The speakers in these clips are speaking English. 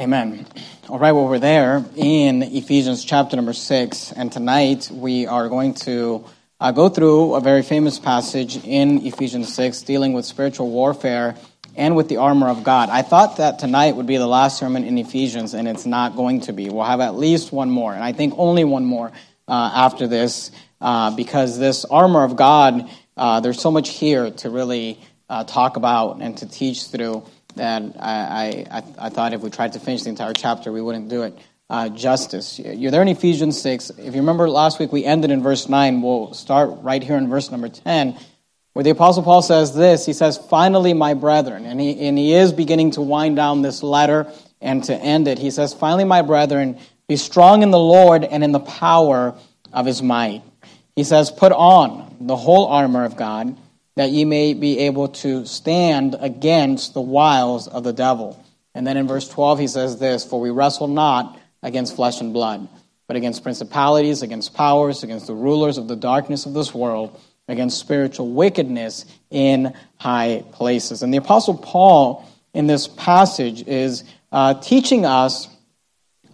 Amen. All right, well, we're there in Ephesians chapter number six, and tonight we are going to uh, go through a very famous passage in Ephesians six dealing with spiritual warfare and with the armor of God. I thought that tonight would be the last sermon in Ephesians, and it's not going to be. We'll have at least one more, and I think only one more uh, after this, uh, because this armor of God, uh, there's so much here to really uh, talk about and to teach through that I, I, I thought if we tried to finish the entire chapter, we wouldn't do it uh, justice. You're there in Ephesians 6. If you remember last week, we ended in verse 9. We'll start right here in verse number 10, where the Apostle Paul says this He says, Finally, my brethren, and he, and he is beginning to wind down this letter and to end it. He says, Finally, my brethren, be strong in the Lord and in the power of his might. He says, Put on the whole armor of God that ye may be able to stand against the wiles of the devil. And then in verse 12, he says this For we wrestle not against flesh and blood, but against principalities, against powers, against the rulers of the darkness of this world, against spiritual wickedness in high places. And the Apostle Paul in this passage is uh, teaching us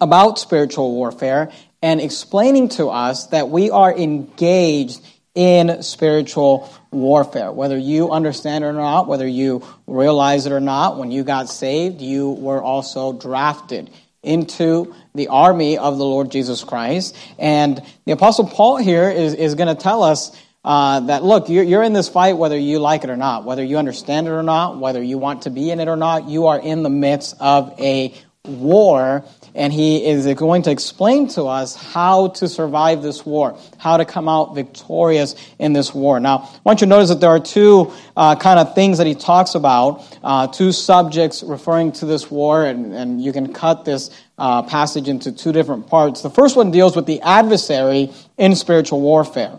about spiritual warfare and explaining to us that we are engaged in spiritual warfare. Whether you understand it or not, whether you realize it or not, when you got saved, you were also drafted into the army of the Lord Jesus Christ. And the Apostle Paul here is, is going to tell us uh, that, look, you're, you're in this fight whether you like it or not, whether you understand it or not, whether you want to be in it or not, you are in the midst of a war and he is going to explain to us how to survive this war, how to come out victorious in this war. Now, I want you to notice that there are two uh, kind of things that he talks about, uh, two subjects referring to this war, and, and you can cut this uh, passage into two different parts. The first one deals with the adversary in spiritual warfare.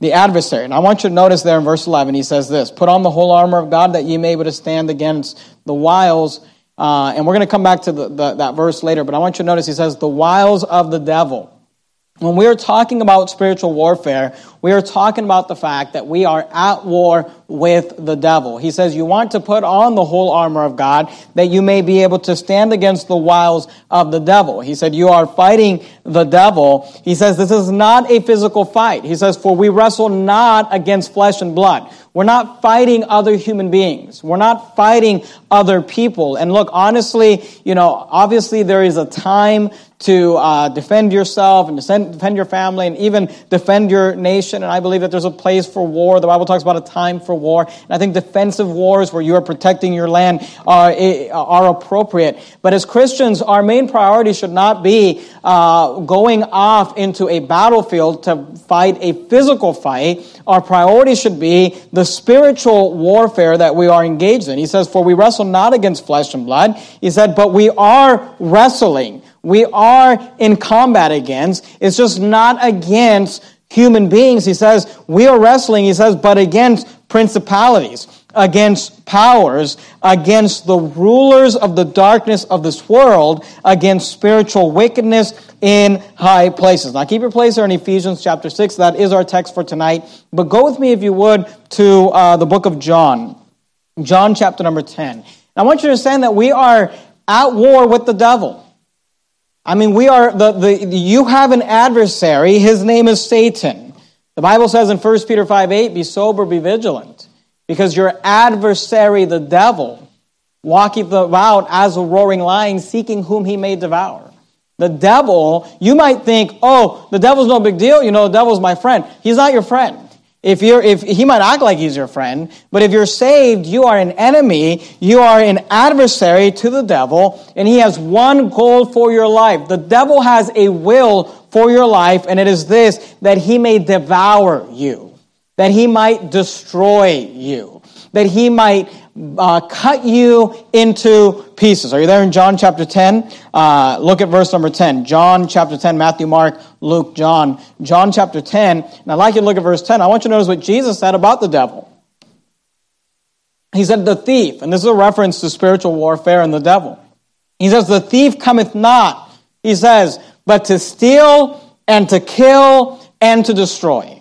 The adversary. And I want you to notice there in verse 11, he says this Put on the whole armor of God that ye may be able to stand against the wiles uh, and we're going to come back to the, the, that verse later, but I want you to notice he says, the wiles of the devil. When we are talking about spiritual warfare, we are talking about the fact that we are at war with the devil. He says, You want to put on the whole armor of God that you may be able to stand against the wiles of the devil. He said, You are fighting the devil. He says, This is not a physical fight. He says, For we wrestle not against flesh and blood. We're not fighting other human beings. We're not fighting other people. And look, honestly, you know, obviously there is a time to uh, defend yourself and defend your family and even defend your nation. And I believe that there's a place for war. The Bible talks about a time for war. And I think defensive wars where you are protecting your land are, eh, are appropriate. But as Christians, our main priority should not be uh, going off into a battlefield to fight a physical fight. Our priority should be the spiritual warfare that we are engaged in. He says, For we wrestle not against flesh and blood. He said, But we are wrestling. We are in combat against. It's just not against human beings. He says, we are wrestling, he says, but against principalities, against powers, against the rulers of the darkness of this world, against spiritual wickedness in high places. Now keep your place there in Ephesians chapter 6. That is our text for tonight. But go with me, if you would, to uh, the book of John. John chapter number 10. I want you to understand that we are at war with the devil. I mean, we are the, the you have an adversary. His name is Satan. The Bible says in 1 Peter 5 8, be sober, be vigilant, because your adversary, the devil, walketh about as a roaring lion, seeking whom he may devour. The devil, you might think, oh, the devil's no big deal. You know, the devil's my friend. He's not your friend. If you're, if he might act like he's your friend, but if you're saved, you are an enemy, you are an adversary to the devil, and he has one goal for your life. The devil has a will for your life, and it is this, that he may devour you, that he might destroy you, that he might uh, cut you into pieces. Are you there in John chapter 10? Uh, look at verse number 10. John chapter 10, Matthew, Mark, Luke, John. John chapter 10. And I'd like you to look at verse 10. I want you to notice what Jesus said about the devil. He said, the thief, and this is a reference to spiritual warfare and the devil. He says, the thief cometh not, he says, but to steal and to kill and to destroy.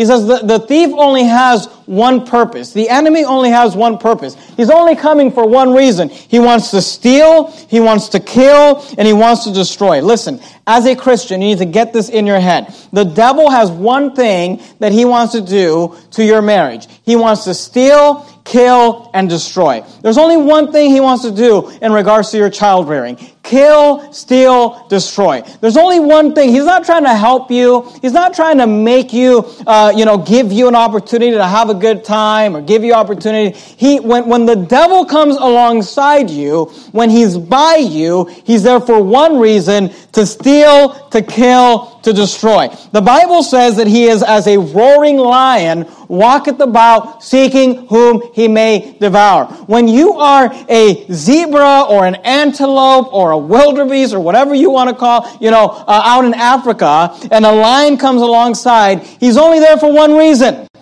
He says the, the thief only has one purpose. The enemy only has one purpose. He's only coming for one reason. He wants to steal, he wants to kill, and he wants to destroy. Listen, as a Christian, you need to get this in your head. The devil has one thing that he wants to do to your marriage. He wants to steal, kill, and destroy. There's only one thing he wants to do in regards to your child rearing kill, steal, destroy. There's only one thing. He's not trying to help you. He's not trying to make you, uh, you know, give you an opportunity to have a good time or give you opportunity. He, when, when the devil comes alongside you, when he's by you, he's there for one reason, to steal, to kill, to destroy. The Bible says that he is as a roaring lion, walketh about, seeking whom he may devour. When you are a zebra or an antelope or a wildebeest or whatever you want to call, you know, uh, out in Africa, and a lion comes alongside, he's only there for one reason. Do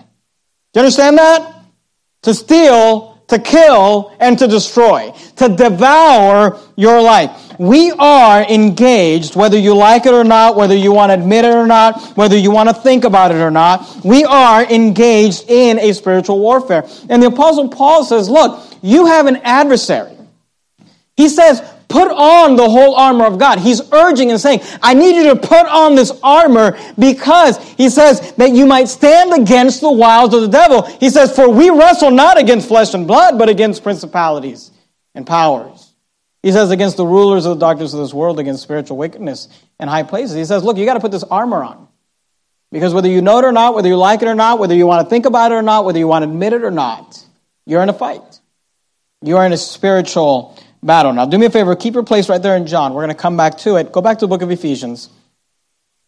you understand that? To steal, to kill, and to destroy, to devour your life. We are engaged, whether you like it or not, whether you want to admit it or not, whether you want to think about it or not, we are engaged in a spiritual warfare. And the Apostle Paul says, Look, you have an adversary. He says, Put on the whole armor of God. He's urging and saying, I need you to put on this armor because he says that you might stand against the wiles of the devil. He says, For we wrestle not against flesh and blood, but against principalities and powers he says, against the rulers of the darkness of this world, against spiritual wickedness in high places. He says, look, you got to put this armor on. Because whether you know it or not, whether you like it or not, whether you want to think about it or not, whether you want to admit it or not, you're in a fight. You're in a spiritual battle. Now, do me a favor, keep your place right there in John. We're going to come back to it. Go back to the book of Ephesians.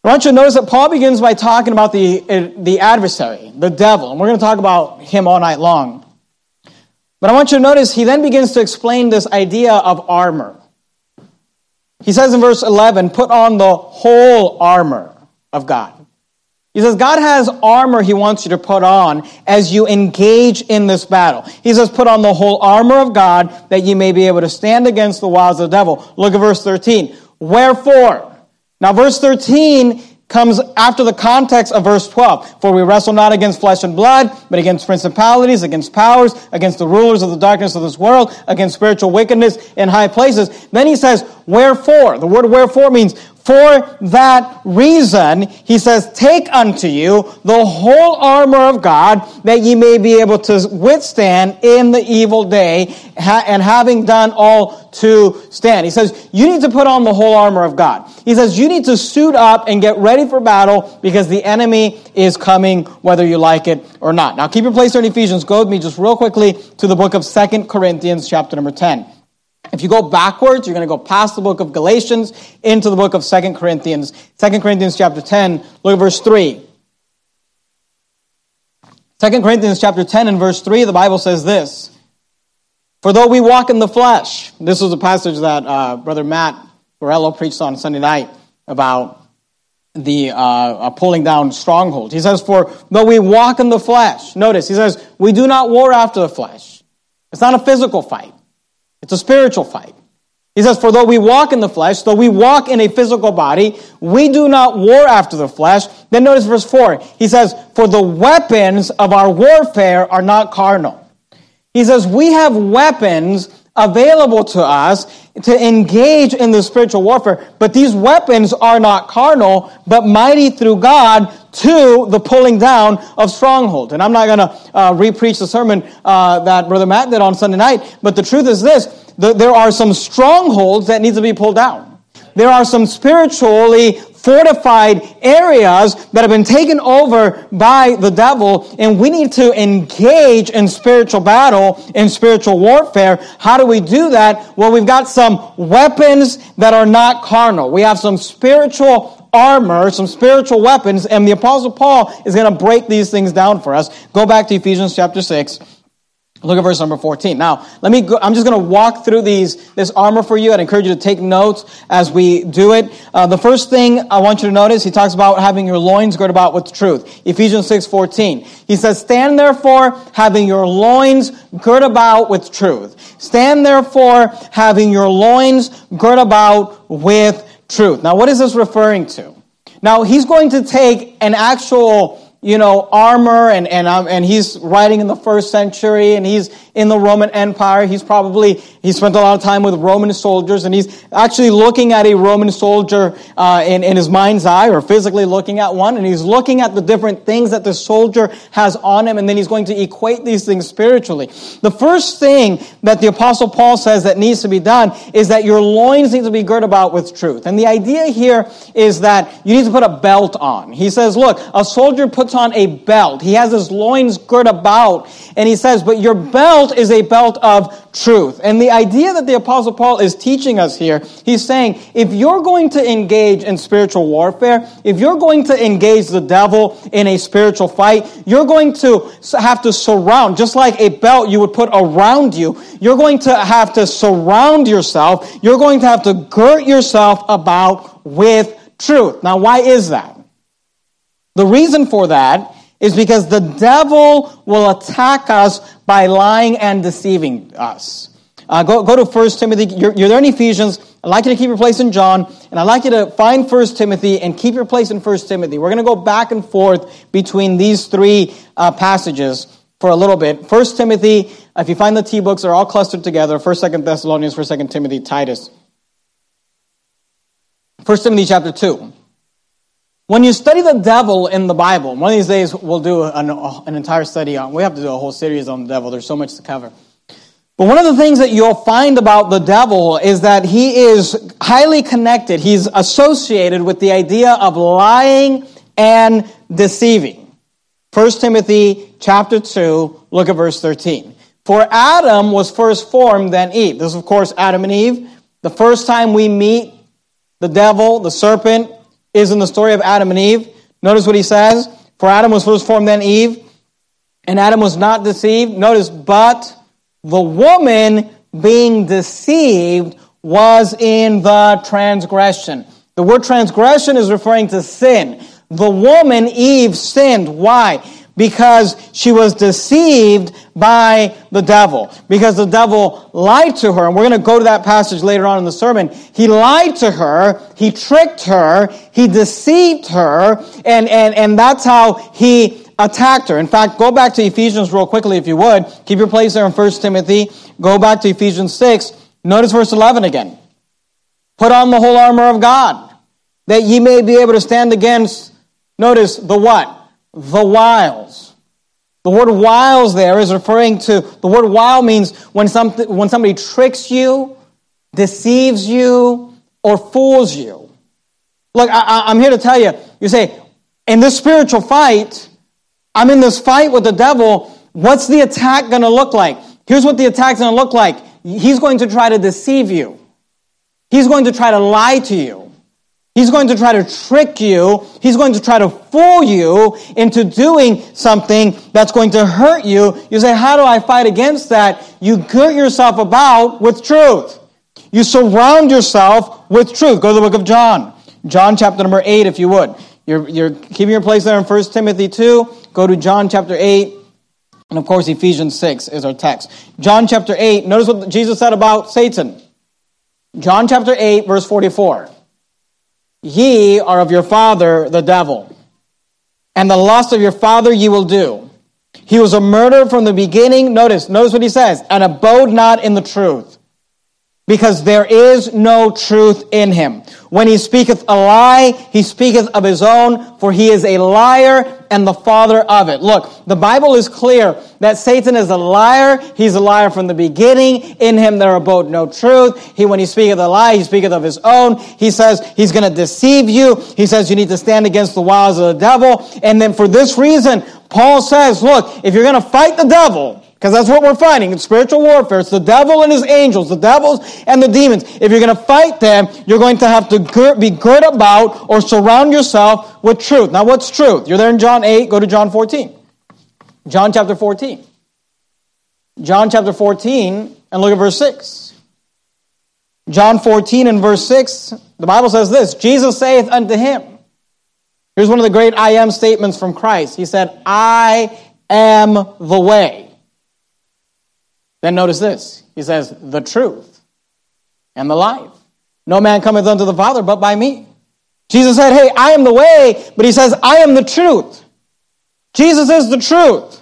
I want you to notice that Paul begins by talking about the, uh, the adversary, the devil. And we're going to talk about him all night long. But I want you to notice he then begins to explain this idea of armor. He says in verse 11, put on the whole armor of God. He says, God has armor he wants you to put on as you engage in this battle. He says, put on the whole armor of God that you may be able to stand against the wiles of the devil. Look at verse 13. Wherefore? Now, verse 13 comes after the context of verse 12. For we wrestle not against flesh and blood, but against principalities, against powers, against the rulers of the darkness of this world, against spiritual wickedness in high places. Then he says, wherefore. The word wherefore means for that reason, he says, Take unto you the whole armor of God, that ye may be able to withstand in the evil day, and having done all to stand. He says, You need to put on the whole armor of God. He says, You need to suit up and get ready for battle because the enemy is coming, whether you like it or not. Now, keep your place there in Ephesians. Go with me just real quickly to the book of Second Corinthians, chapter number 10. If you go backwards, you're going to go past the book of Galatians into the book of Second Corinthians. Second Corinthians chapter 10, look at verse 3. 2 Corinthians chapter 10 and verse 3, the Bible says this. For though we walk in the flesh, this was a passage that uh, Brother Matt Borello preached on Sunday night about the uh, pulling down strongholds. He says, For though we walk in the flesh, notice, he says, we do not war after the flesh. It's not a physical fight. It's a spiritual fight. He says, For though we walk in the flesh, though we walk in a physical body, we do not war after the flesh. Then notice verse 4. He says, For the weapons of our warfare are not carnal. He says, We have weapons available to us to engage in the spiritual warfare, but these weapons are not carnal, but mighty through God to the pulling down of strongholds. And I'm not going to uh, repreach the sermon uh, that Brother Matt did on Sunday night, but the truth is this that there are some strongholds that need to be pulled down. There are some spiritually fortified areas that have been taken over by the devil, and we need to engage in spiritual battle, in spiritual warfare. How do we do that? Well, we've got some weapons that are not carnal. We have some spiritual armor, some spiritual weapons, and the Apostle Paul is going to break these things down for us. Go back to Ephesians chapter 6. Look at verse number 14. Now, let me go, I'm just going to walk through these, this armor for you. I'd encourage you to take notes as we do it. Uh, the first thing I want you to notice, he talks about having your loins girt about with truth. Ephesians 6, 14. He says, stand therefore having your loins girt about with truth. Stand therefore having your loins girt about with truth. Now, what is this referring to? Now, he's going to take an actual you know, armor and, and, um, and he's writing in the first century and he's in the Roman Empire. He's probably, he spent a lot of time with Roman soldiers and he's actually looking at a Roman soldier uh, in, in his mind's eye or physically looking at one and he's looking at the different things that the soldier has on him and then he's going to equate these things spiritually. The first thing that the apostle Paul says that needs to be done is that your loins need to be girt about with truth. And the idea here is that you need to put a belt on. He says, look, a soldier puts puts on a belt. He has his loins girt about, and he says, But your belt is a belt of truth. And the idea that the Apostle Paul is teaching us here, he's saying, if you're going to engage in spiritual warfare, if you're going to engage the devil in a spiritual fight, you're going to have to surround, just like a belt you would put around you, you're going to have to surround yourself, you're going to have to girt yourself about with truth. Now, why is that? The reason for that is because the devil will attack us by lying and deceiving us. Uh, go, go to 1 Timothy. You're, you're, there in Ephesians. I'd like you to keep your place in John, and I'd like you to find 1 Timothy and keep your place in 1 Timothy. We're going to go back and forth between these three uh, passages for a little bit. 1 Timothy, if you find the T books, they're all clustered together 1st, 2nd Thessalonians, 1st, 2nd Timothy, Titus. 1 Timothy chapter 2. When you study the devil in the Bible, one of these days we'll do an, an entire study on, we have to do a whole series on the devil. There's so much to cover. But one of the things that you'll find about the devil is that he is highly connected. He's associated with the idea of lying and deceiving. 1 Timothy chapter 2, look at verse 13. For Adam was first formed, then Eve. This is, of course, Adam and Eve. The first time we meet the devil, the serpent, is in the story of Adam and Eve. Notice what he says. For Adam was first formed, then Eve. And Adam was not deceived. Notice, but the woman being deceived was in the transgression. The word transgression is referring to sin. The woman, Eve, sinned. Why? Because she was deceived by the devil. Because the devil lied to her. And we're going to go to that passage later on in the sermon. He lied to her. He tricked her. He deceived her. And, and, and that's how he attacked her. In fact, go back to Ephesians real quickly if you would. Keep your place there in 1 Timothy. Go back to Ephesians 6. Notice verse 11 again. Put on the whole armor of God that ye may be able to stand against, notice the what? The wiles. The word wiles there is referring to, the word wile means when, some, when somebody tricks you, deceives you, or fools you. Look, I, I'm here to tell you, you say, in this spiritual fight, I'm in this fight with the devil. What's the attack going to look like? Here's what the attack's going to look like. He's going to try to deceive you. He's going to try to lie to you. He's going to try to trick you. He's going to try to fool you into doing something that's going to hurt you. You say, How do I fight against that? You girt yourself about with truth. You surround yourself with truth. Go to the book of John. John chapter number 8, if you would. You're, you're keeping your place there in 1 Timothy 2. Go to John chapter 8. And of course, Ephesians 6 is our text. John chapter 8, notice what Jesus said about Satan. John chapter 8, verse 44. Ye are of your father, the devil, and the lust of your father ye will do. He was a murderer from the beginning. Notice, notice what he says, and abode not in the truth, because there is no truth in him. When he speaketh a lie, he speaketh of his own, for he is a liar and the father of it. Look, the Bible is clear that Satan is a liar. He's a liar from the beginning. In him there abode no truth. He, when he speaketh a lie, he speaketh of his own. He says he's going to deceive you. He says you need to stand against the wiles of the devil. And then for this reason, Paul says, look, if you're going to fight the devil, because that's what we're fighting in spiritual warfare. It's the devil and his angels, the devils and the demons. If you're going to fight them, you're going to have to be girt about or surround yourself with truth. Now, what's truth? You're there in John 8, go to John 14. John chapter 14. John chapter 14, and look at verse 6. John 14 and verse 6, the Bible says this Jesus saith unto him, Here's one of the great I am statements from Christ. He said, I am the way then notice this. He says, the truth and the life. No man cometh unto the Father but by me. Jesus said, Hey, I am the way, but he says, I am the truth. Jesus is the truth.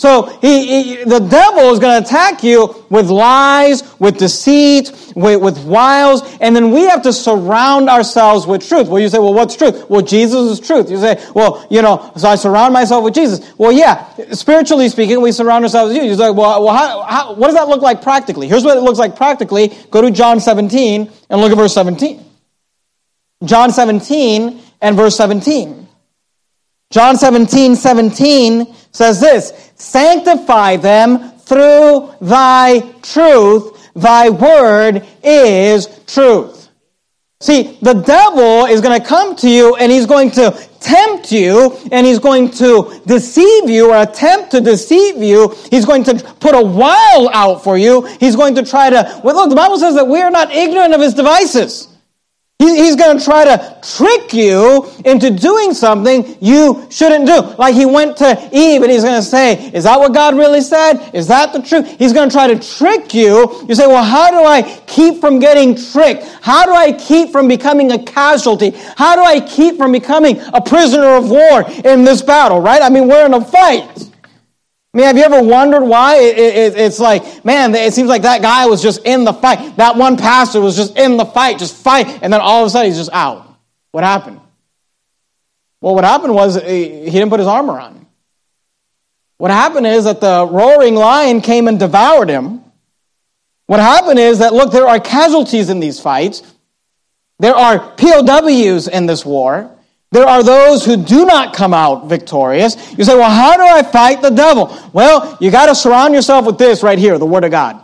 So he, he, the devil is going to attack you with lies, with deceit, with, with wiles, and then we have to surround ourselves with truth. Well, you say, well, what's truth? Well, Jesus is truth. You say, well, you know, so I surround myself with Jesus. Well, yeah, spiritually speaking, we surround ourselves with you. You say, well, well how, how, what does that look like practically? Here's what it looks like practically. Go to John 17 and look at verse 17. John 17 and verse 17. John 17, 17 says this, sanctify them through thy truth. Thy word is truth. See, the devil is going to come to you and he's going to tempt you and he's going to deceive you or attempt to deceive you. He's going to put a wile out for you. He's going to try to, well, look, the Bible says that we are not ignorant of his devices. He's going to try to trick you into doing something you shouldn't do. Like he went to Eve and he's going to say, Is that what God really said? Is that the truth? He's going to try to trick you. You say, Well, how do I keep from getting tricked? How do I keep from becoming a casualty? How do I keep from becoming a prisoner of war in this battle, right? I mean, we're in a fight. I mean, have you ever wondered why? It, it, it's like, man, it seems like that guy was just in the fight. That one pastor was just in the fight, just fight, and then all of a sudden he's just out. What happened? Well, what happened was eh, he didn't put his armor on. What happened is that the roaring lion came and devoured him. What happened is that, look, there are casualties in these fights. There are POWs in this war. There are those who do not come out victorious. You say, well, how do I fight the devil? Well, you got to surround yourself with this right here, the Word of God.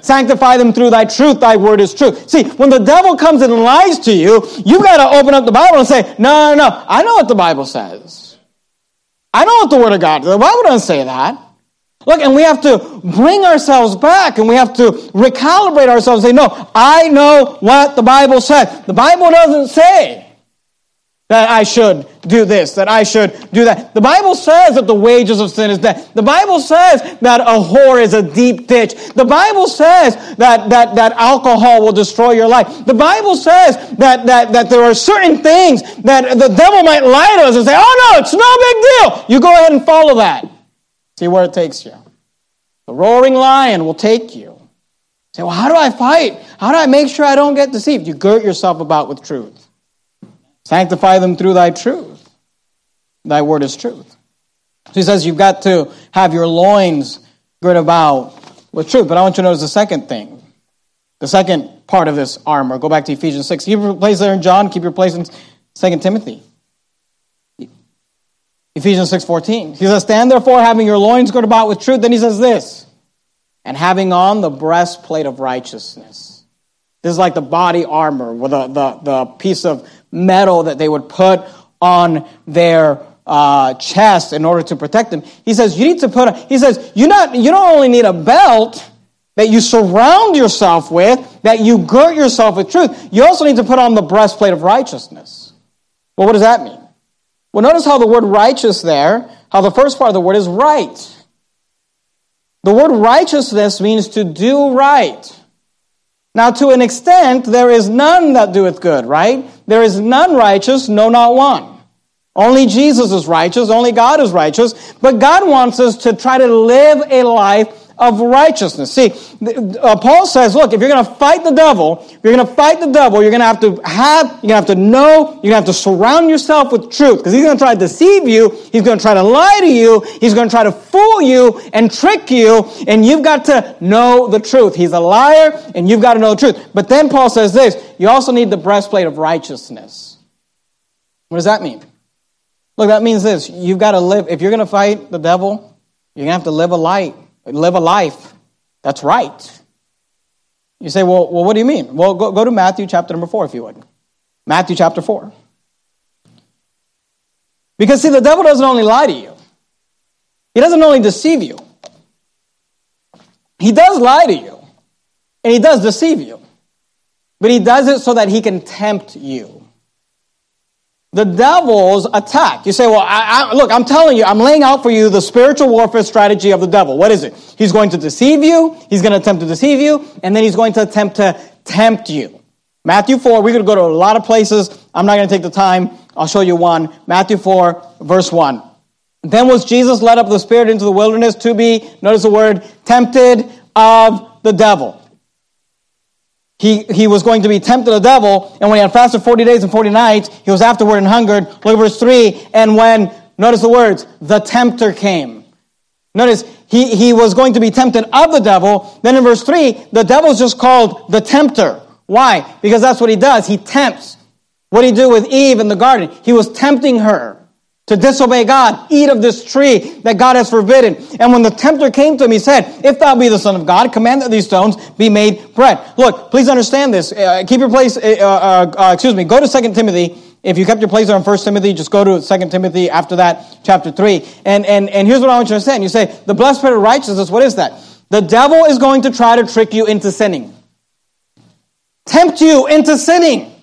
Sanctify them through thy truth, thy word is truth. See, when the devil comes and lies to you, you've got to open up the Bible and say, no, no, no, I know what the Bible says. I know what the Word of God, the Bible doesn't say that. Look, and we have to bring ourselves back and we have to recalibrate ourselves and say, no, I know what the Bible said. The Bible doesn't say that I should do this, that I should do that. The Bible says that the wages of sin is death. The Bible says that a whore is a deep ditch. The Bible says that, that, that alcohol will destroy your life. The Bible says that, that, that there are certain things that the devil might lie to us and say, oh no, it's no big deal. You go ahead and follow that. See where it takes you. The roaring lion will take you. Say, well, how do I fight? How do I make sure I don't get deceived? You girt yourself about with truth. Sanctify them through thy truth. Thy word is truth. So he says you've got to have your loins girt about with truth. But I want you to notice the second thing. The second part of this armor. Go back to Ephesians 6. Keep your place there in John. Keep your place in 2 Timothy. Ephesians 6.14. He says, Stand therefore having your loins girt about with truth. Then he says this. And having on the breastplate of righteousness. This is like the body armor with the, the, the piece of metal that they would put on their uh, chest in order to protect them. He says, you need to put, a, he says, you not, you don't only need a belt that you surround yourself with, that you girt yourself with truth, you also need to put on the breastplate of righteousness. Well, what does that mean? Well, notice how the word righteous there, how the first part of the word is right. The word righteousness means to do right. Now, to an extent, there is none that doeth good, right? There is none righteous, no, not one. Only Jesus is righteous, only God is righteous, but God wants us to try to live a life of righteousness. See, uh, Paul says, look, if you're going to fight the devil, you're going to fight the devil, you're going to have to have, you're going to have to know, you're going to have to surround yourself with truth because he's going to try to deceive you. He's going to try to lie to you. He's going to try to fool you and trick you. And you've got to know the truth. He's a liar and you've got to know the truth. But then Paul says this, you also need the breastplate of righteousness. What does that mean? Look, that means this. You've got to live, if you're going to fight the devil, you're going to have to live a light live a life that's right. You say, well, well what do you mean? Well, go, go to Matthew chapter number 4, if you would. Matthew chapter 4. Because, see, the devil doesn't only lie to you, he doesn't only deceive you, he does lie to you, and he does deceive you. But he does it so that he can tempt you the devil's attack. You say, well, I, I, look, I'm telling you, I'm laying out for you the spiritual warfare strategy of the devil. What is it? He's going to deceive you, he's going to attempt to deceive you, and then he's going to attempt to tempt you. Matthew 4, we're going to go to a lot of places. I'm not going to take the time. I'll show you one. Matthew 4, verse 1. Then was Jesus led up the Spirit into the wilderness to be, notice the word, tempted of the devil. He, he was going to be tempted of the devil, and when he had fasted 40 days and 40 nights, he was afterward and hungered. Look at verse 3. And when, notice the words, the tempter came. Notice, he, he was going to be tempted of the devil. Then in verse 3, the devil is just called the tempter. Why? Because that's what he does. He tempts. What did he do with Eve in the garden? He was tempting her to disobey God, eat of this tree that God has forbidden. And when the tempter came to him, he said, If thou be the Son of God, command that these stones be made bread. Look, please understand this. Uh, keep your place, uh, uh, uh excuse me, go to 2 Timothy. If you kept your place there in 1 Timothy, just go to 2 Timothy after that, chapter 3. And, and, and here's what I want you to understand. You say, the blessed spirit of righteousness, what is that? The devil is going to try to trick you into sinning. Tempt you into sinning.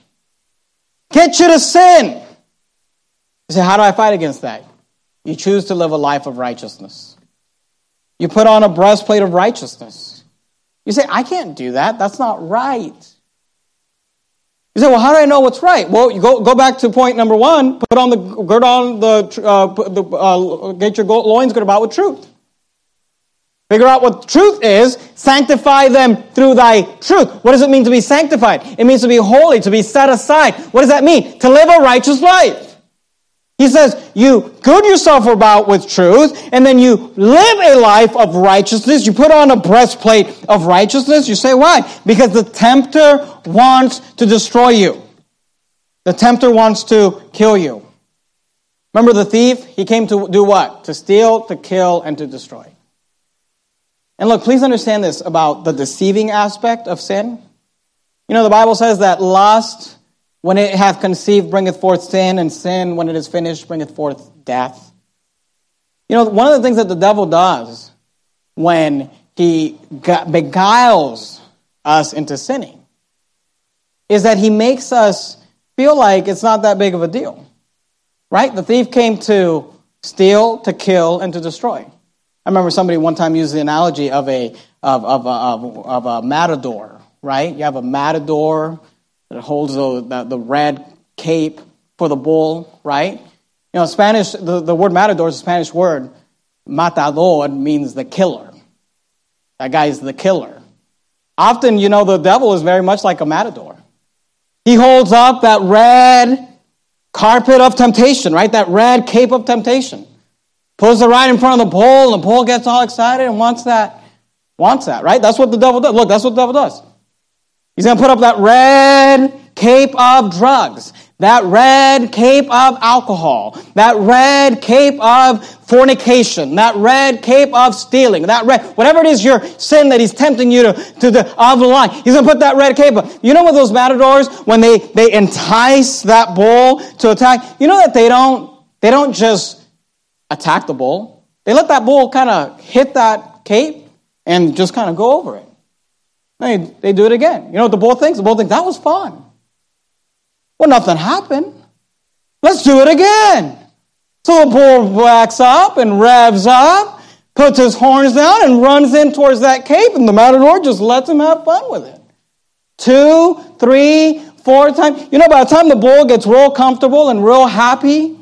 Get you to sin. You say, how do I fight against that? You choose to live a life of righteousness. You put on a breastplate of righteousness. You say, I can't do that. That's not right. You say, well, how do I know what's right? Well, you go, go back to point number one. Put on the, gird on the, uh, the uh, get your loins girded about with truth. Figure out what truth is. Sanctify them through thy truth. What does it mean to be sanctified? It means to be holy, to be set aside. What does that mean? To live a righteous life. He says, you gird yourself about with truth, and then you live a life of righteousness. You put on a breastplate of righteousness. You say, why? Because the tempter wants to destroy you. The tempter wants to kill you. Remember the thief? He came to do what? To steal, to kill, and to destroy. And look, please understand this about the deceiving aspect of sin. You know, the Bible says that lust when it hath conceived, bringeth forth sin, and sin, when it is finished, bringeth forth death. You know, one of the things that the devil does when he beguiles us into sinning is that he makes us feel like it's not that big of a deal. Right? The thief came to steal, to kill, and to destroy. I remember somebody one time used the analogy of a, of, of, of, of a matador, right? You have a matador that holds the, the, the red cape for the bull, right? You know, Spanish, the, the word matador is a Spanish word. Matador means the killer. That guy is the killer. Often, you know, the devil is very much like a matador. He holds up that red carpet of temptation, right? That red cape of temptation. Puts it right in front of the bull, and the bull gets all excited and wants that, wants that, right? That's what the devil does. Look, that's what the devil does. He's going to put up that red cape of drugs, that red cape of alcohol, that red cape of fornication, that red cape of stealing, that red, whatever it is your sin that he's tempting you to, to the, of the line, he's going to put that red cape up. You know what those matadors, when they, they entice that bull to attack, you know that they don't, they don't just attack the bull. They let that bull kind of hit that cape and just kind of go over it. They, they do it again. You know what the bull thinks? The bull thinks, that was fun. Well, nothing happened. Let's do it again. So the bull backs up and revs up, puts his horns down, and runs in towards that cape, and the matador just lets him have fun with it. Two, three, four times. You know, by the time the bull gets real comfortable and real happy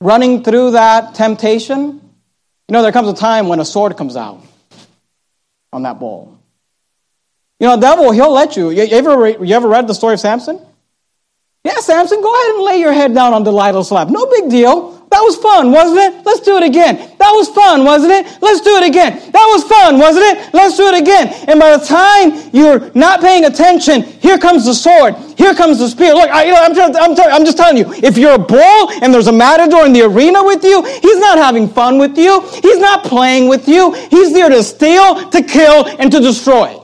running through that temptation, you know, there comes a time when a sword comes out on that bull. You know, devil, he'll let you. You ever, you ever read the story of Samson? Yeah, Samson, go ahead and lay your head down on Delilah's lap. No big deal. That was fun, wasn't it? Let's do it again. That was fun, wasn't it? Let's do it again. That was fun, wasn't it? Let's do it again. And by the time you're not paying attention, here comes the sword. Here comes the spear. Look, I, you know, I'm, I'm, I'm just telling you, if you're a bull and there's a matador in the arena with you, he's not having fun with you. He's not playing with you. He's there to steal, to kill, and to destroy.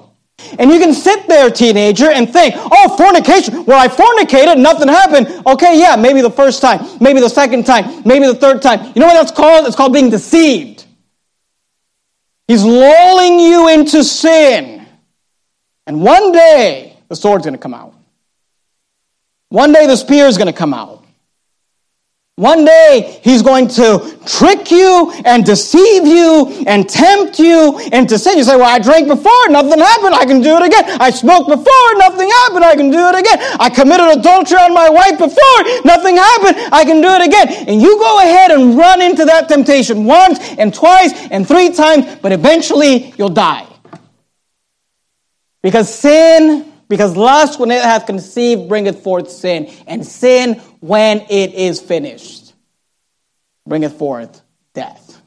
And you can sit there, teenager, and think, oh, fornication. Well, I fornicated, nothing happened. Okay, yeah, maybe the first time, maybe the second time, maybe the third time. You know what that's called? It's called being deceived. He's lulling you into sin. And one day, the sword's going to come out. One day, the spear is going to come out. One day, he's going to trick you and deceive you and tempt you into sin. You say, Well, I drank before, nothing happened, I can do it again. I smoked before, nothing happened, I can do it again. I committed adultery on my wife before, nothing happened, I can do it again. And you go ahead and run into that temptation once and twice and three times, but eventually you'll die. Because sin because lust, when it hath conceived, bringeth forth sin, and sin, when it is finished, bringeth forth death.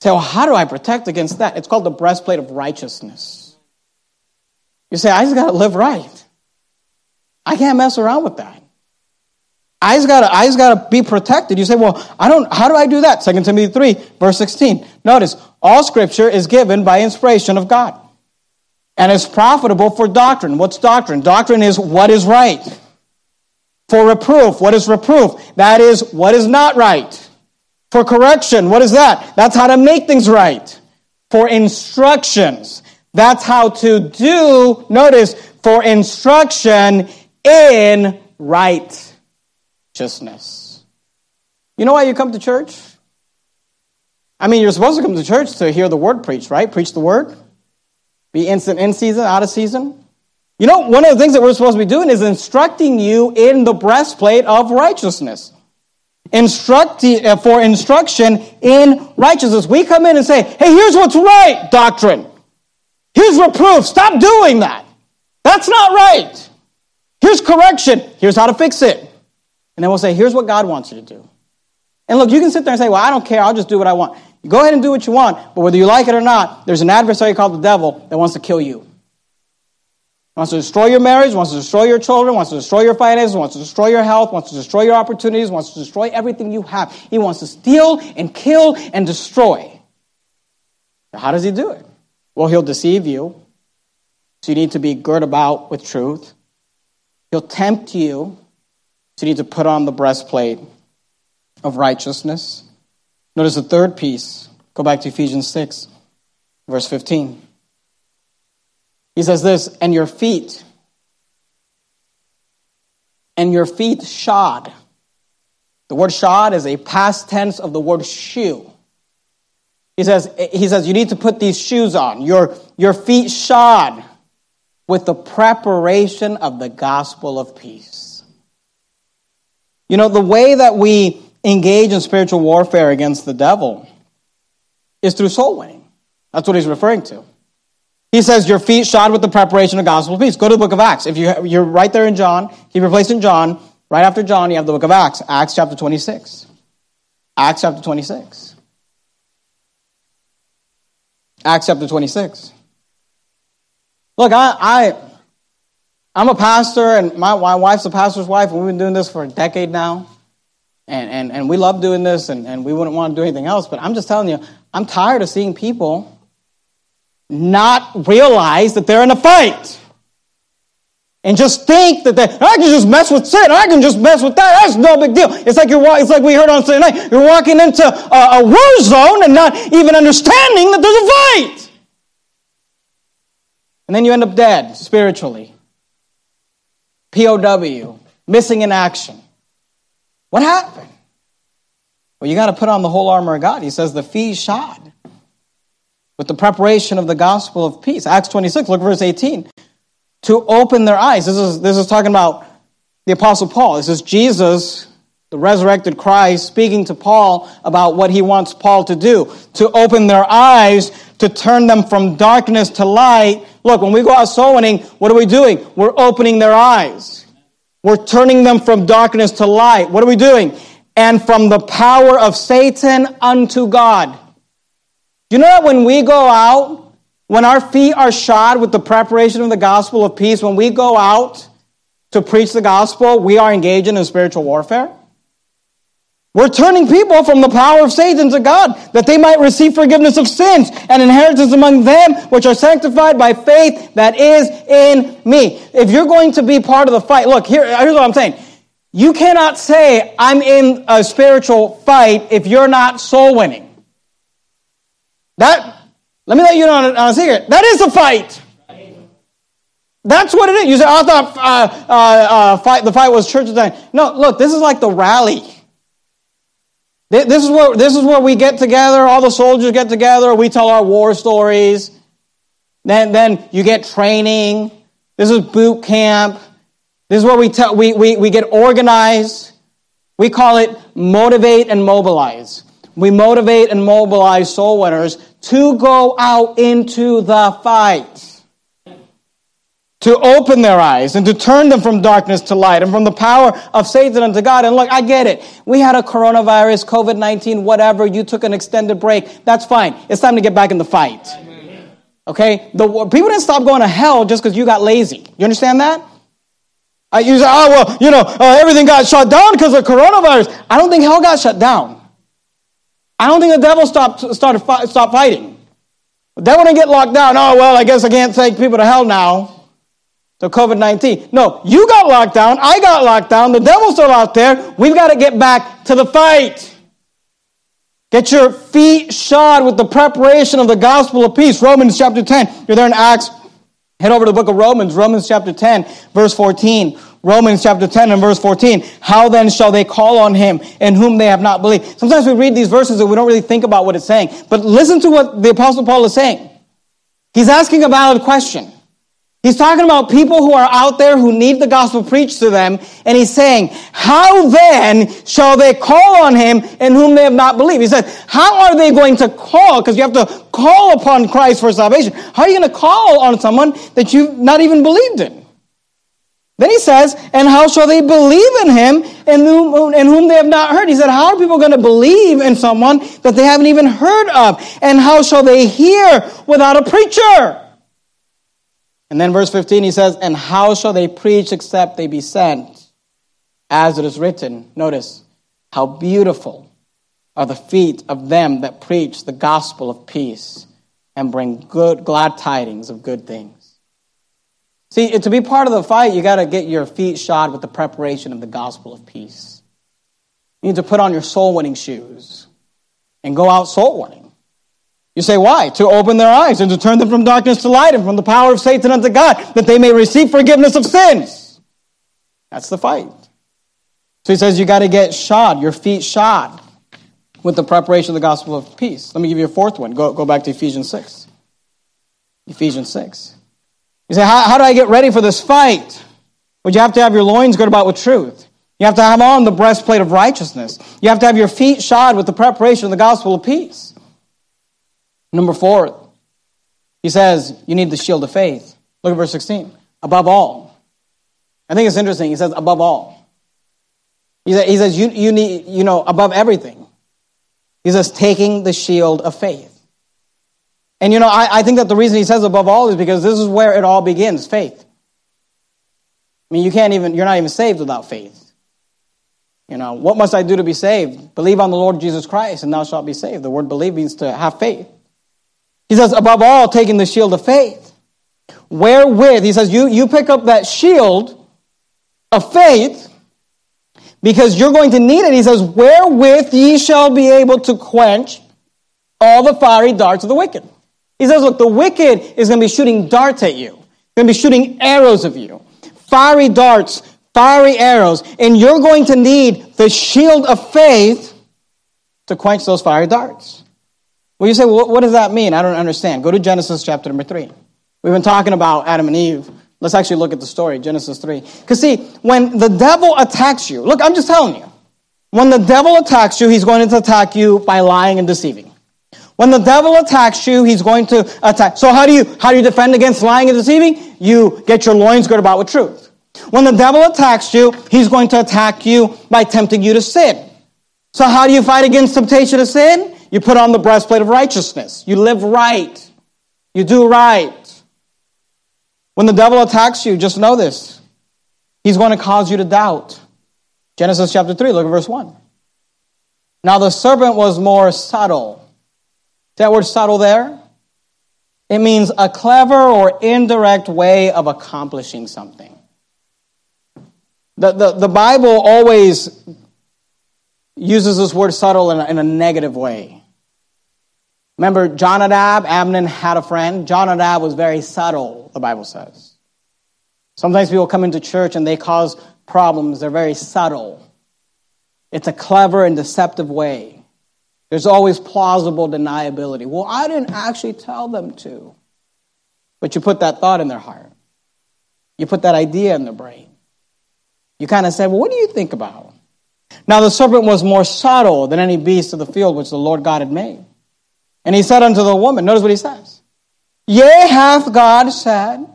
So, how do I protect against that? It's called the breastplate of righteousness. You say, I just got to live right. I can't mess around with that. I just gotta, I just gotta be protected. You say, well, I don't, how do I do that? 2 Timothy 3, verse 16. Notice, all scripture is given by inspiration of God and is profitable for doctrine. What's doctrine? Doctrine is what is right. For reproof, what is reproof? That is what is not right. For correction, what is that? That's how to make things right. For instructions, that's how to do, notice, for instruction in righteousness. You know why you come to church? I mean, you're supposed to come to church to hear the word preached, right? Preach the word. Be instant in season, out of season. You know, one of the things that we're supposed to be doing is instructing you in the breastplate of righteousness. Instructing uh, for instruction in righteousness. We come in and say, hey, here's what's right, doctrine. Here's reproof. Stop doing that. That's not right. Here's correction. Here's how to fix it. And then we'll say, here's what God wants you to do. And look, you can sit there and say, well, I don't care. I'll just do what I want. Go ahead and do what you want, but whether you like it or not, there's an adversary called the devil that wants to kill you. Wants to destroy your marriage, wants to destroy your children, wants to destroy your finances, wants to destroy your health, wants to destroy your opportunities, wants to destroy everything you have. He wants to steal and kill and destroy. how does he do it? Well, he'll deceive you. So you need to be girt about with truth. He'll tempt you. So you need to put on the breastplate of righteousness. Notice the third piece. Go back to Ephesians 6, verse 15. He says this, and your feet, and your feet shod. The word shod is a past tense of the word shoe. He says, he says you need to put these shoes on. Your, your feet shod with the preparation of the gospel of peace. You know, the way that we engage in spiritual warfare against the devil is through soul winning. That's what he's referring to. He says, Your feet shod with the preparation of gospel of peace. Go to the book of Acts. If you, you're right there in John, keep in John. Right after John, you have the book of Acts, Acts chapter 26. Acts chapter 26. Acts chapter 26. Look, I, I, I'm a pastor, and my, my wife's a pastor's wife, and we've been doing this for a decade now. And, and, and we love doing this and, and we wouldn't want to do anything else. But I'm just telling you, I'm tired of seeing people not realize that they're in a fight. And just think that they, I can just mess with sin. I can just mess with that. That's no big deal. It's like you're, it's like we heard on Sunday night. You're walking into a, a war zone and not even understanding that there's a fight. And then you end up dead spiritually. POW, missing in action. What happened? Well, you got to put on the whole armor of God. He says the feet shod with the preparation of the gospel of peace. Acts 26, look verse 18. To open their eyes. This is, this is talking about the Apostle Paul. This is Jesus, the resurrected Christ, speaking to Paul about what he wants Paul to do. To open their eyes, to turn them from darkness to light. Look, when we go out soul winning, what are we doing? We're opening their eyes. We're turning them from darkness to light. What are we doing? And from the power of Satan unto God. You know that when we go out, when our feet are shod with the preparation of the gospel of peace, when we go out to preach the gospel, we are engaging in spiritual warfare? We're turning people from the power of Satan to God, that they might receive forgiveness of sins and inheritance among them which are sanctified by faith that is in me. If you're going to be part of the fight, look, here, here's what I'm saying. You cannot say, I'm in a spiritual fight if you're not soul winning. That, let me let you know on a, on a secret. That is a fight. That's what it is. You say, I thought uh, uh, uh, fight, the fight was church time. No, look, this is like the rally. This is where, this is where we get together, all the soldiers get together, we tell our war stories. Then, then you get training. This is boot camp. This is where we, tell, we, we, we get organized. We call it motivate and mobilize. We motivate and mobilize soul winners to go out into the fight to open their eyes and to turn them from darkness to light and from the power of Satan unto God. And look, I get it. We had a coronavirus, COVID 19, whatever. You took an extended break. That's fine. It's time to get back in the fight. Okay? The, people didn't stop going to hell just because you got lazy. You understand that? I use, oh, well, you know, uh, everything got shut down because of coronavirus. I don't think hell got shut down. I don't think the devil stopped, started, stopped fighting. The devil didn't get locked down. Oh, well, I guess I can't take people to hell now. So COVID 19. No, you got locked down. I got locked down. The devil's still out there. We've got to get back to the fight. Get your feet shod with the preparation of the gospel of peace. Romans chapter 10. You're there in Acts. Head over to the book of Romans, Romans chapter 10, verse 14. Romans chapter 10 and verse 14. How then shall they call on him in whom they have not believed? Sometimes we read these verses and we don't really think about what it's saying. But listen to what the apostle Paul is saying. He's asking a valid question. He's talking about people who are out there who need the gospel preached to them, and he's saying, How then shall they call on him in whom they have not believed? He said, How are they going to call? Because you have to call upon Christ for salvation. How are you going to call on someone that you've not even believed in? Then he says, And how shall they believe in him in whom, in whom they have not heard? He said, How are people going to believe in someone that they haven't even heard of? And how shall they hear without a preacher? And then verse 15, he says, And how shall they preach except they be sent? As it is written, notice, how beautiful are the feet of them that preach the gospel of peace and bring good, glad tidings of good things. See, to be part of the fight, you got to get your feet shod with the preparation of the gospel of peace. You need to put on your soul winning shoes and go out soul winning. You say, why? To open their eyes and to turn them from darkness to light and from the power of Satan unto God, that they may receive forgiveness of sins. That's the fight. So he says, you got to get shod, your feet shod with the preparation of the gospel of peace. Let me give you a fourth one. Go, go back to Ephesians 6. Ephesians 6. You say, how, how do I get ready for this fight? Well, you have to have your loins girded about with truth. You have to have on the breastplate of righteousness. You have to have your feet shod with the preparation of the gospel of peace. Number four, he says you need the shield of faith. Look at verse 16. Above all. I think it's interesting. He says, above all. He says, he says you, you need, you know, above everything. He says, taking the shield of faith. And you know, I, I think that the reason he says above all is because this is where it all begins faith. I mean, you can't even, you're not even saved without faith. You know, what must I do to be saved? Believe on the Lord Jesus Christ and thou shalt be saved. The word believe means to have faith. He says, above all, taking the shield of faith. Wherewith, he says, you, you pick up that shield of faith because you're going to need it. He says, wherewith ye shall be able to quench all the fiery darts of the wicked. He says, look, the wicked is going to be shooting darts at you, going to be shooting arrows of you, fiery darts, fiery arrows, and you're going to need the shield of faith to quench those fiery darts. Well, you say, well, what does that mean? I don't understand. Go to Genesis chapter number 3. We've been talking about Adam and Eve. Let's actually look at the story, Genesis 3. Because, see, when the devil attacks you, look, I'm just telling you. When the devil attacks you, he's going to attack you by lying and deceiving. When the devil attacks you, he's going to attack. So how do you how do you defend against lying and deceiving? You get your loins girded about with truth. When the devil attacks you, he's going to attack you by tempting you to sin. So how do you fight against temptation to sin? You put on the breastplate of righteousness. You live right. You do right. When the devil attacks you, just know this. He's going to cause you to doubt. Genesis chapter 3, look at verse 1. Now the serpent was more subtle. That word subtle there? It means a clever or indirect way of accomplishing something. The, the, the Bible always uses this word subtle in a, in a negative way. Remember, Jonadab, Amnon had a friend. Jonadab was very subtle, the Bible says. Sometimes people come into church and they cause problems. They're very subtle. It's a clever and deceptive way. There's always plausible deniability. Well, I didn't actually tell them to. But you put that thought in their heart. You put that idea in their brain. You kind of say, well, what do you think about? Now the serpent was more subtle than any beast of the field which the Lord God had made. And he said unto the woman, notice what he says. Yea, hath God said,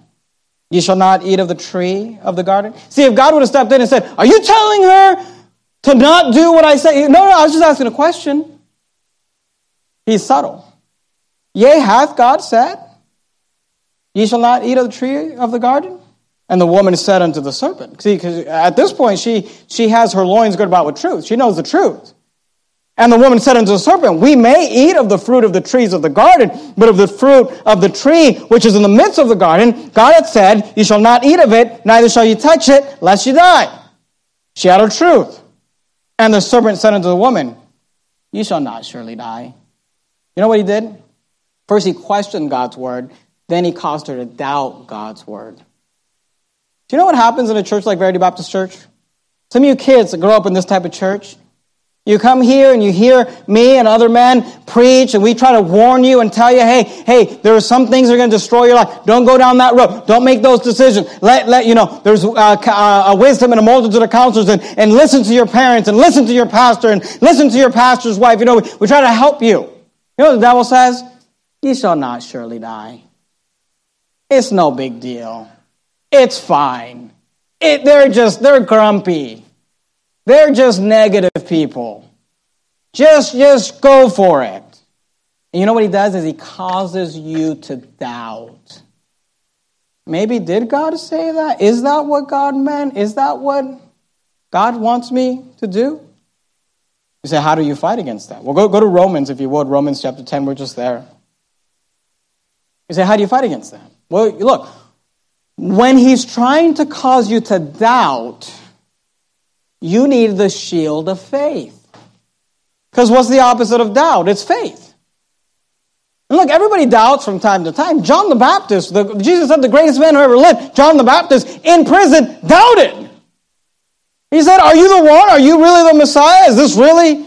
Ye shall not eat of the tree of the garden. See, if God would have stepped in and said, Are you telling her to not do what I say? No, no, I was just asking a question. He's subtle. Yea, hath God said, Ye shall not eat of the tree of the garden? And the woman said unto the serpent. See, because at this point, she, she has her loins girded about with truth. She knows the truth. And the woman said unto the serpent, We may eat of the fruit of the trees of the garden, but of the fruit of the tree which is in the midst of the garden, God hath said, You shall not eat of it, neither shall you touch it, lest you die. She had her truth. And the serpent said unto the woman, You shall not surely die. You know what he did? First, he questioned God's word, then he caused her to doubt God's word. Do you know what happens in a church like Verity Baptist Church? Some of you kids that grow up in this type of church, you come here and you hear me and other men preach, and we try to warn you and tell you, hey, hey, there are some things that are going to destroy your life. Don't go down that road. Don't make those decisions. Let, let you know, there's uh, uh, a wisdom and a multitude of counselors, and, and listen to your parents, and listen to your pastor, and listen to your pastor's wife. You know, we, we try to help you. You know what the devil says? You shall not surely die. It's no big deal. It's fine. It, they're just, they're grumpy. They're just negative people. Just, just go for it. And you know what he does is he causes you to doubt. Maybe did God say that? Is that what God meant? Is that what God wants me to do? You say, how do you fight against that? Well, go, go to Romans, if you would. Romans chapter 10, we're just there. You say, how do you fight against that? Well, look, when he's trying to cause you to doubt, you need the shield of faith. Because what's the opposite of doubt? It's faith. And look, everybody doubts from time to time. John the Baptist, the, Jesus said the greatest man who ever lived, John the Baptist, in prison, doubted. He said, Are you the one? Are you really the Messiah? Is this really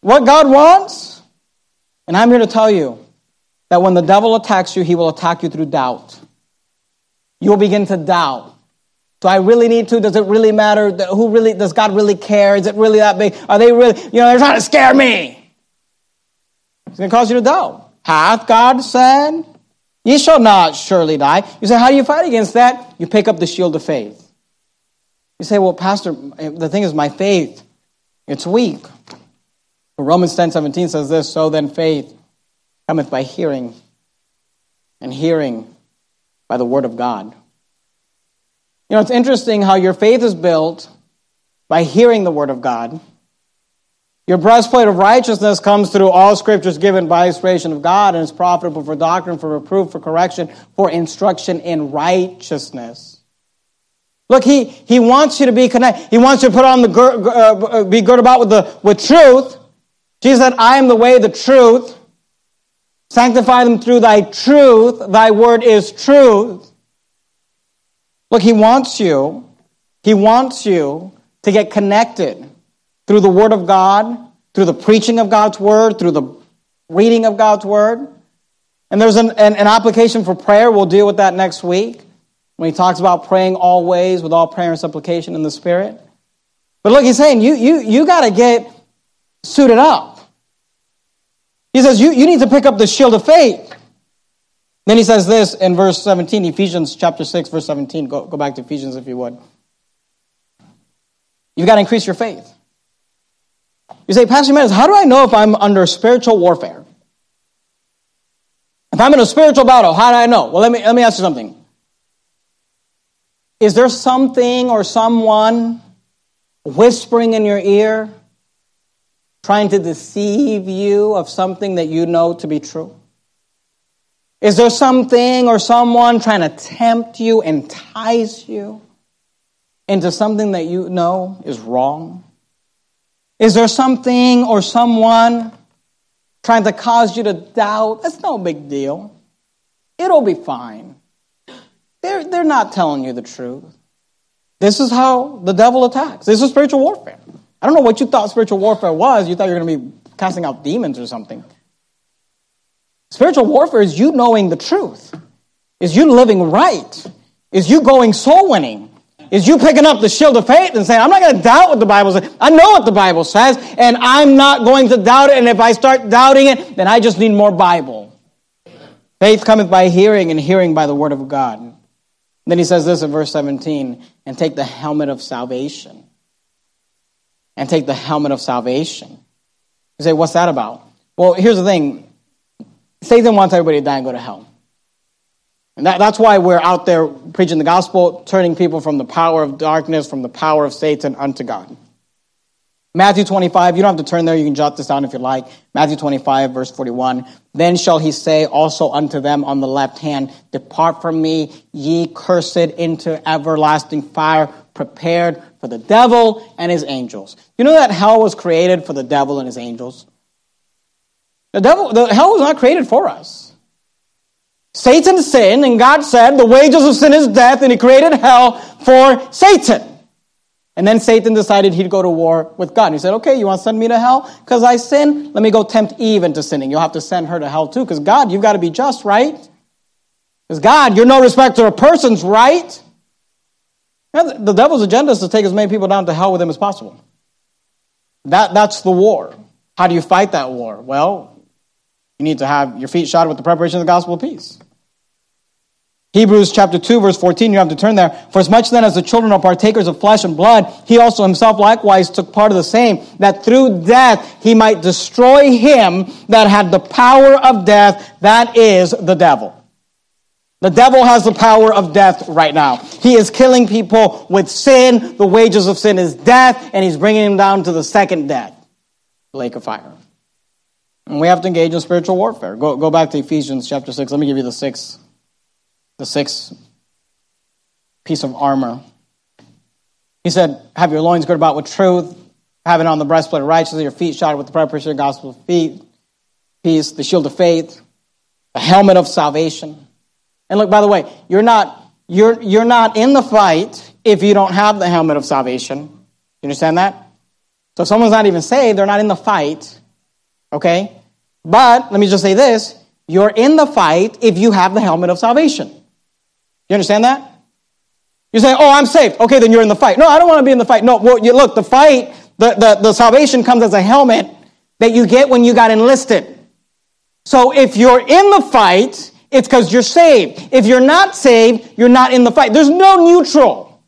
what God wants? And I'm here to tell you that when the devil attacks you, he will attack you through doubt. You'll begin to doubt. Do I really need to? Does it really matter? Who really, does God really care? Is it really that big? Are they really, you know, they're trying to scare me. It's going to cause you to doubt. Hath God said, Ye shall not surely die. You say, how do you fight against that? You pick up the shield of faith. You say, well, Pastor, the thing is, my faith, it's weak. Romans 10 17 says this So then faith cometh by hearing, and hearing by the word of God. You know, it's interesting how your faith is built by hearing the Word of God. Your breastplate of righteousness comes through all scriptures given by inspiration of God and is profitable for doctrine, for reproof, for correction, for instruction in righteousness. Look, he, he wants you to be connected. He wants you to put on the uh, uh, be good about with the with truth. Jesus said, "I am the way, the truth. Sanctify them through thy truth. Thy word is truth." Look, he wants you, he wants you to get connected through the Word of God, through the preaching of God's Word, through the reading of God's Word. And there's an, an, an application for prayer. We'll deal with that next week when he talks about praying always with all prayer and supplication in the Spirit. But look, he's saying you, you, you got to get suited up. He says you, you need to pick up the shield of faith. Then he says this in verse 17, Ephesians chapter 6, verse 17. Go, go back to Ephesians if you would. You've got to increase your faith. You say, Pastor Jimenez, how do I know if I'm under spiritual warfare? If I'm in a spiritual battle, how do I know? Well, let me, let me ask you something. Is there something or someone whispering in your ear, trying to deceive you of something that you know to be true? Is there something or someone trying to tempt you, entice you into something that you know is wrong? Is there something or someone trying to cause you to doubt? It's no big deal. It'll be fine. They're, they're not telling you the truth. This is how the devil attacks. This is spiritual warfare. I don't know what you thought spiritual warfare was. You thought you were going to be casting out demons or something. Spiritual warfare is you knowing the truth, is you living right, is you going soul winning, is you picking up the shield of faith and saying, I'm not going to doubt what the Bible says. I know what the Bible says, and I'm not going to doubt it. And if I start doubting it, then I just need more Bible. Faith cometh by hearing, and hearing by the word of God. Then he says this in verse 17 and take the helmet of salvation. And take the helmet of salvation. You say, what's that about? Well, here's the thing Satan wants everybody to die and go to hell. And that, that's why we're out there preaching the gospel, turning people from the power of darkness, from the power of Satan unto God. Matthew 25, you don't have to turn there, you can jot this down if you like. Matthew 25, verse 41. Then shall he say also unto them on the left hand, Depart from me, ye cursed, into everlasting fire, prepared for the devil and his angels. You know that hell was created for the devil and his angels? The devil, the hell was not created for us. Satan sinned, and God said, The wages of sin is death, and he created hell for Satan. And then Satan decided he'd go to war with God. And he said, Okay, you want to send me to hell? Because I sin? Let me go tempt Eve into sinning. You'll have to send her to hell too. Because God, you've got to be just, right? Because God, you're no respecter of persons, right? The devil's agenda is to take as many people down to hell with him as possible. That, that's the war. How do you fight that war? Well, you need to have your feet shod with the preparation of the gospel of peace. Hebrews chapter 2, verse 14, you have to turn there. For as much then as the children are partakers of flesh and blood, he also himself likewise took part of the same, that through death he might destroy him that had the power of death, that is the devil. The devil has the power of death right now. He is killing people with sin. The wages of sin is death, and he's bringing them down to the second death, lake of fire. And we have to engage in spiritual warfare. Go, go back to Ephesians chapter 6. Let me give you the sixth the sixth piece of armor. He said, Have your loins girded about with truth, having on the breastplate of righteousness, your feet shod with the preparation of the gospel of feet, peace, the shield of faith, the helmet of salvation. And look, by the way, you're not, you're, you're not in the fight if you don't have the helmet of salvation. You understand that? So if someone's not even saved, they're not in the fight. Okay? But let me just say this you're in the fight if you have the helmet of salvation. You understand that? You say, oh, I'm saved. Okay, then you're in the fight. No, I don't want to be in the fight. No, well, you, look, the fight, the, the, the salvation comes as a helmet that you get when you got enlisted. So if you're in the fight, it's because you're saved. If you're not saved, you're not in the fight. There's no neutral.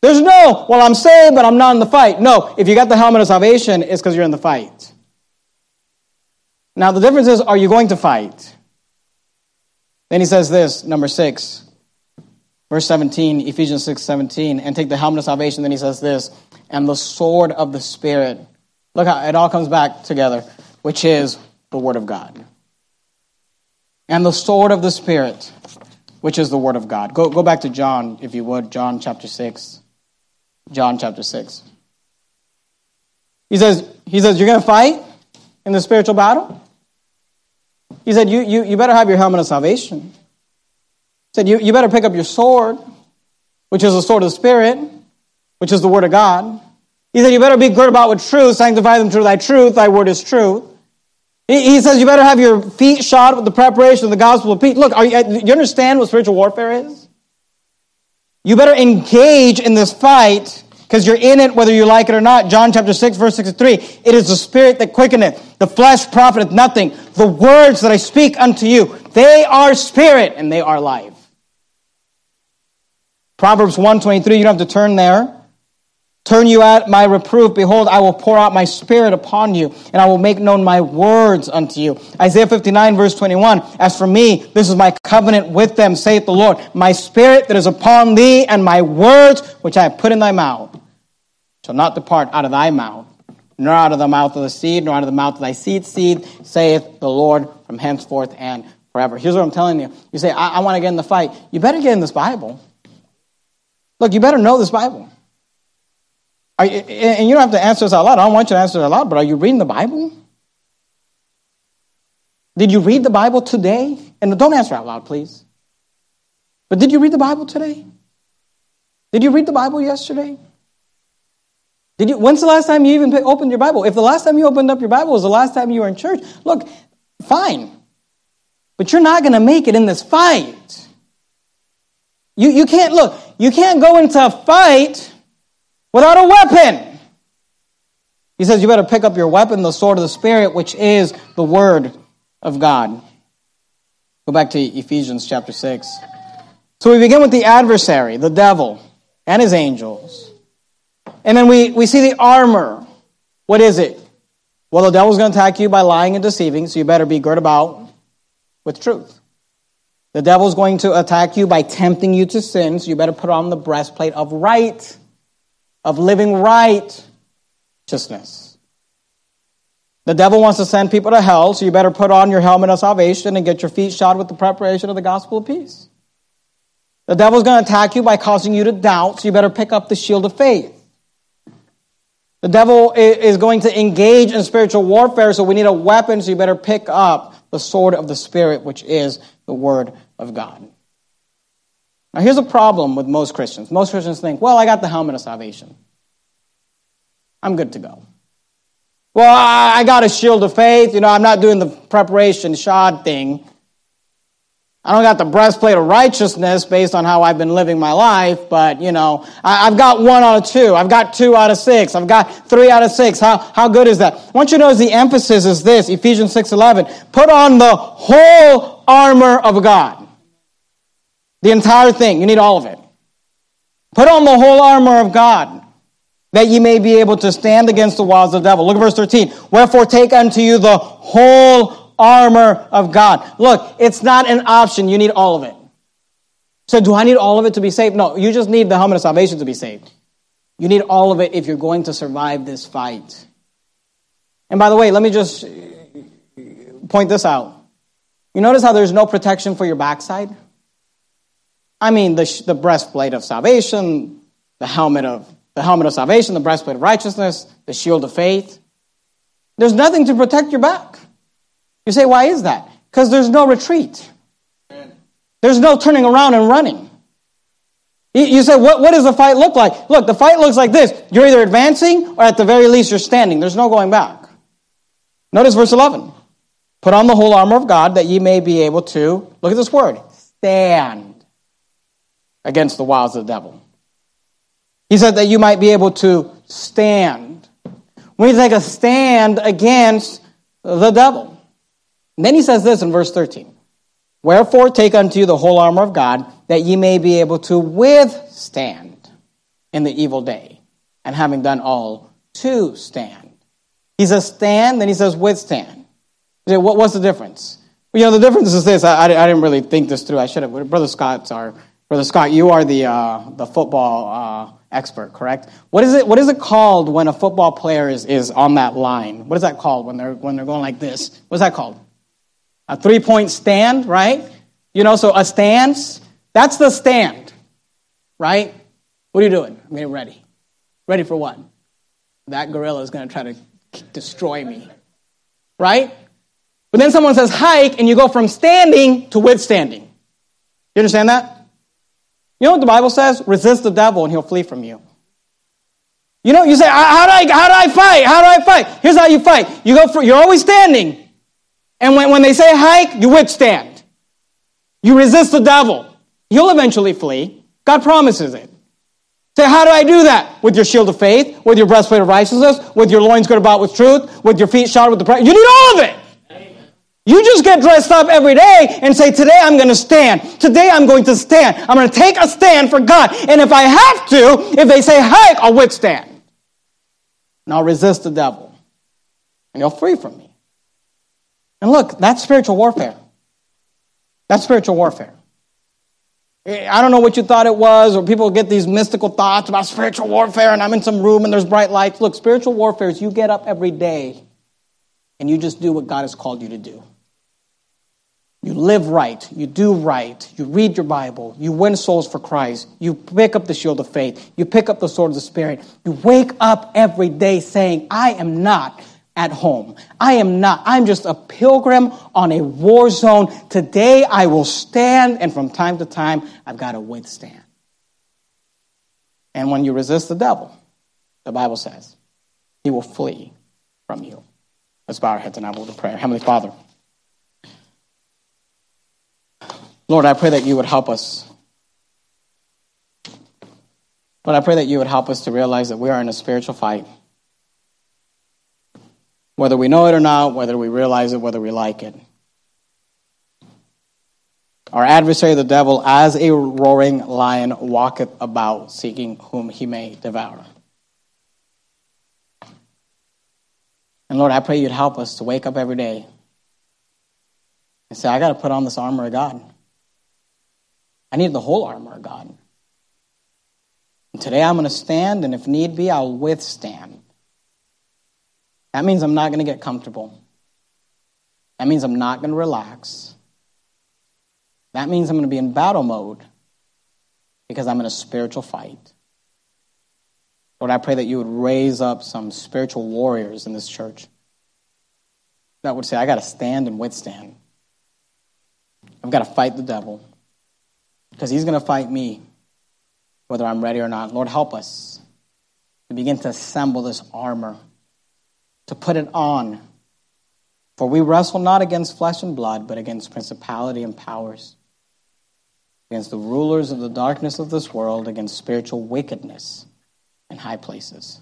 There's no, well, I'm saved, but I'm not in the fight. No, if you got the helmet of salvation, it's because you're in the fight. Now, the difference is, are you going to fight? Then he says this, number six. Verse 17, Ephesians 6 17, and take the helmet of salvation. Then he says this, and the sword of the Spirit. Look how it all comes back together, which is the Word of God. And the sword of the Spirit, which is the Word of God. Go, go back to John, if you would, John chapter 6. John chapter 6. He says, he says You're going to fight in the spiritual battle? He said, You, you, you better have your helmet of salvation He said, you, you better pick up your sword, which is the sword of the Spirit, which is the Word of God. He said, You better be good about with truth, sanctify them through thy truth, thy word is truth. He, says, You better have your feet shod with the preparation of the gospel of peace. Look, are you, uh, you understand what spiritual warfare is? You better engage in this fight because you're in it whether you like it or not. John chapter 6, verse 63. It is the spirit that quickeneth, the flesh profiteth nothing. The words that I speak unto you, they are spirit and they are life. Proverbs 123, you don't have to turn there. Turn you at my reproof. Behold, I will pour out my spirit upon you, and I will make known my words unto you. Isaiah 59, verse 21. As for me, this is my covenant with them, saith the Lord. My spirit that is upon thee, and my words which I have put in thy mouth, shall not depart out of thy mouth, nor out of the mouth of the seed, nor out of the mouth of thy seed seed, saith the Lord from henceforth and forever. Here's what I'm telling you. You say, I, I want to get in the fight. You better get in this Bible. Look, you better know this Bible. You, and you don't have to answer this out loud. I don't want you to answer it out loud, but are you reading the Bible? Did you read the Bible today? And don't answer out loud, please. But did you read the Bible today? Did you read the Bible yesterday? Did you, when's the last time you even opened your Bible? If the last time you opened up your Bible was the last time you were in church, look, fine. But you're not going to make it in this fight. You, you can't, look, you can't go into a fight without a weapon. He says you better pick up your weapon, the sword of the Spirit, which is the Word of God. Go back to Ephesians chapter 6. So we begin with the adversary, the devil, and his angels. And then we, we see the armor. What is it? Well, the devil's going to attack you by lying and deceiving, so you better be girt about with truth. The devil's going to attack you by tempting you to sin, so you better put on the breastplate of right, of living right righteousness. The devil wants to send people to hell, so you better put on your helmet of salvation and get your feet shod with the preparation of the gospel of peace. The devil's going to attack you by causing you to doubt, so you better pick up the shield of faith. The devil is going to engage in spiritual warfare, so we need a weapon, so you better pick up the sword of the Spirit, which is the Word of God. Now, here's a problem with most Christians. Most Christians think, well, I got the helmet of salvation. I'm good to go. Well, I got a shield of faith. You know, I'm not doing the preparation shod thing. I don't got the breastplate of righteousness based on how I've been living my life, but you know, I, have got one out of two. I've got two out of six. I've got three out of six. How, how good is that? I want you to notice the emphasis is this, Ephesians 6.11. Put on the whole armor of God. The entire thing. You need all of it. Put on the whole armor of God that ye may be able to stand against the wiles of the devil. Look at verse 13. Wherefore take unto you the whole armor of God. Look, it's not an option. You need all of it. So do I need all of it to be saved? No, you just need the helmet of salvation to be saved. You need all of it if you're going to survive this fight. And by the way, let me just point this out. You notice how there's no protection for your backside? I mean, the, the breastplate of salvation, the helmet of the helmet of salvation, the breastplate of righteousness, the shield of faith. There's nothing to protect your back. You say, why is that? Because there's no retreat. There's no turning around and running. You say, what, what does the fight look like? Look, the fight looks like this. You're either advancing or at the very least you're standing. There's no going back. Notice verse 11. Put on the whole armor of God that ye may be able to, look at this word, stand against the wiles of the devil. He said that you might be able to stand. We take a stand against the devil. And then he says this in verse 13 Wherefore take unto you the whole armor of God, that ye may be able to withstand in the evil day, and having done all, to stand. He says stand, then he says withstand. What, what's the difference? You know, the difference is this. I, I, didn't really think this through. I should have. Brother Scott's our Brother Scott, you are the, uh, the football uh, expert, correct? What is, it, what is it called when a football player is, is on that line? What is that called when they're, when they're going like this? What's that called? A three point stand, right? You know, so a stance, that's the stand, right? What are you doing? I'm getting ready. Ready for what? That gorilla is going to try to destroy me, right? But then someone says hike, and you go from standing to withstanding. You understand that? You know what the Bible says? Resist the devil and he'll flee from you. You know, you say, how do I, how do I fight? How do I fight? Here's how you fight. You go for, you're always standing. And when, when they say hike, you withstand. You resist the devil. He'll eventually flee. God promises it. Say, how do I do that? With your shield of faith, with your breastplate of righteousness, with your loins girded about with truth, with your feet shod with the prayer. You need all of it. You just get dressed up every day and say, Today I'm going to stand. Today I'm going to stand. I'm going to take a stand for God. And if I have to, if they say hike, I'll withstand. And I'll resist the devil. And he'll free from me. And look, that's spiritual warfare. That's spiritual warfare. I don't know what you thought it was, or people get these mystical thoughts about spiritual warfare, and I'm in some room and there's bright lights. Look, spiritual warfare is you get up every day and you just do what God has called you to do. You live right. You do right. You read your Bible. You win souls for Christ. You pick up the shield of faith. You pick up the sword of the Spirit. You wake up every day saying, I am not at home. I am not. I'm just a pilgrim on a war zone. Today I will stand, and from time to time, I've got to withstand. And when you resist the devil, the Bible says, he will flee from you. Let's bow our heads and I will of prayer. Heavenly Father, Lord, I pray that you would help us. Lord, I pray that you would help us to realize that we are in a spiritual fight. Whether we know it or not, whether we realize it, whether we like it. Our adversary, the devil, as a roaring lion, walketh about, seeking whom he may devour. And Lord, I pray you'd help us to wake up every day and say, I got to put on this armor of God. I need the whole armor of God. And today I'm going to stand, and if need be, I'll withstand. That means I'm not going to get comfortable. That means I'm not going to relax. That means I'm going to be in battle mode because I'm in a spiritual fight. Lord, I pray that you would raise up some spiritual warriors in this church that would say, I got to stand and withstand. I've got to fight the devil because he's going to fight me whether I'm ready or not. Lord, help us to begin to assemble this armor, to put it on. For we wrestle not against flesh and blood, but against principality and powers against the rulers of the darkness of this world, against spiritual wickedness in high places.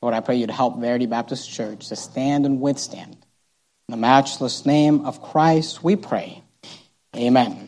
Lord, I pray you to help Verity Baptist Church to stand and withstand. In the matchless name of Christ, we pray. Amen.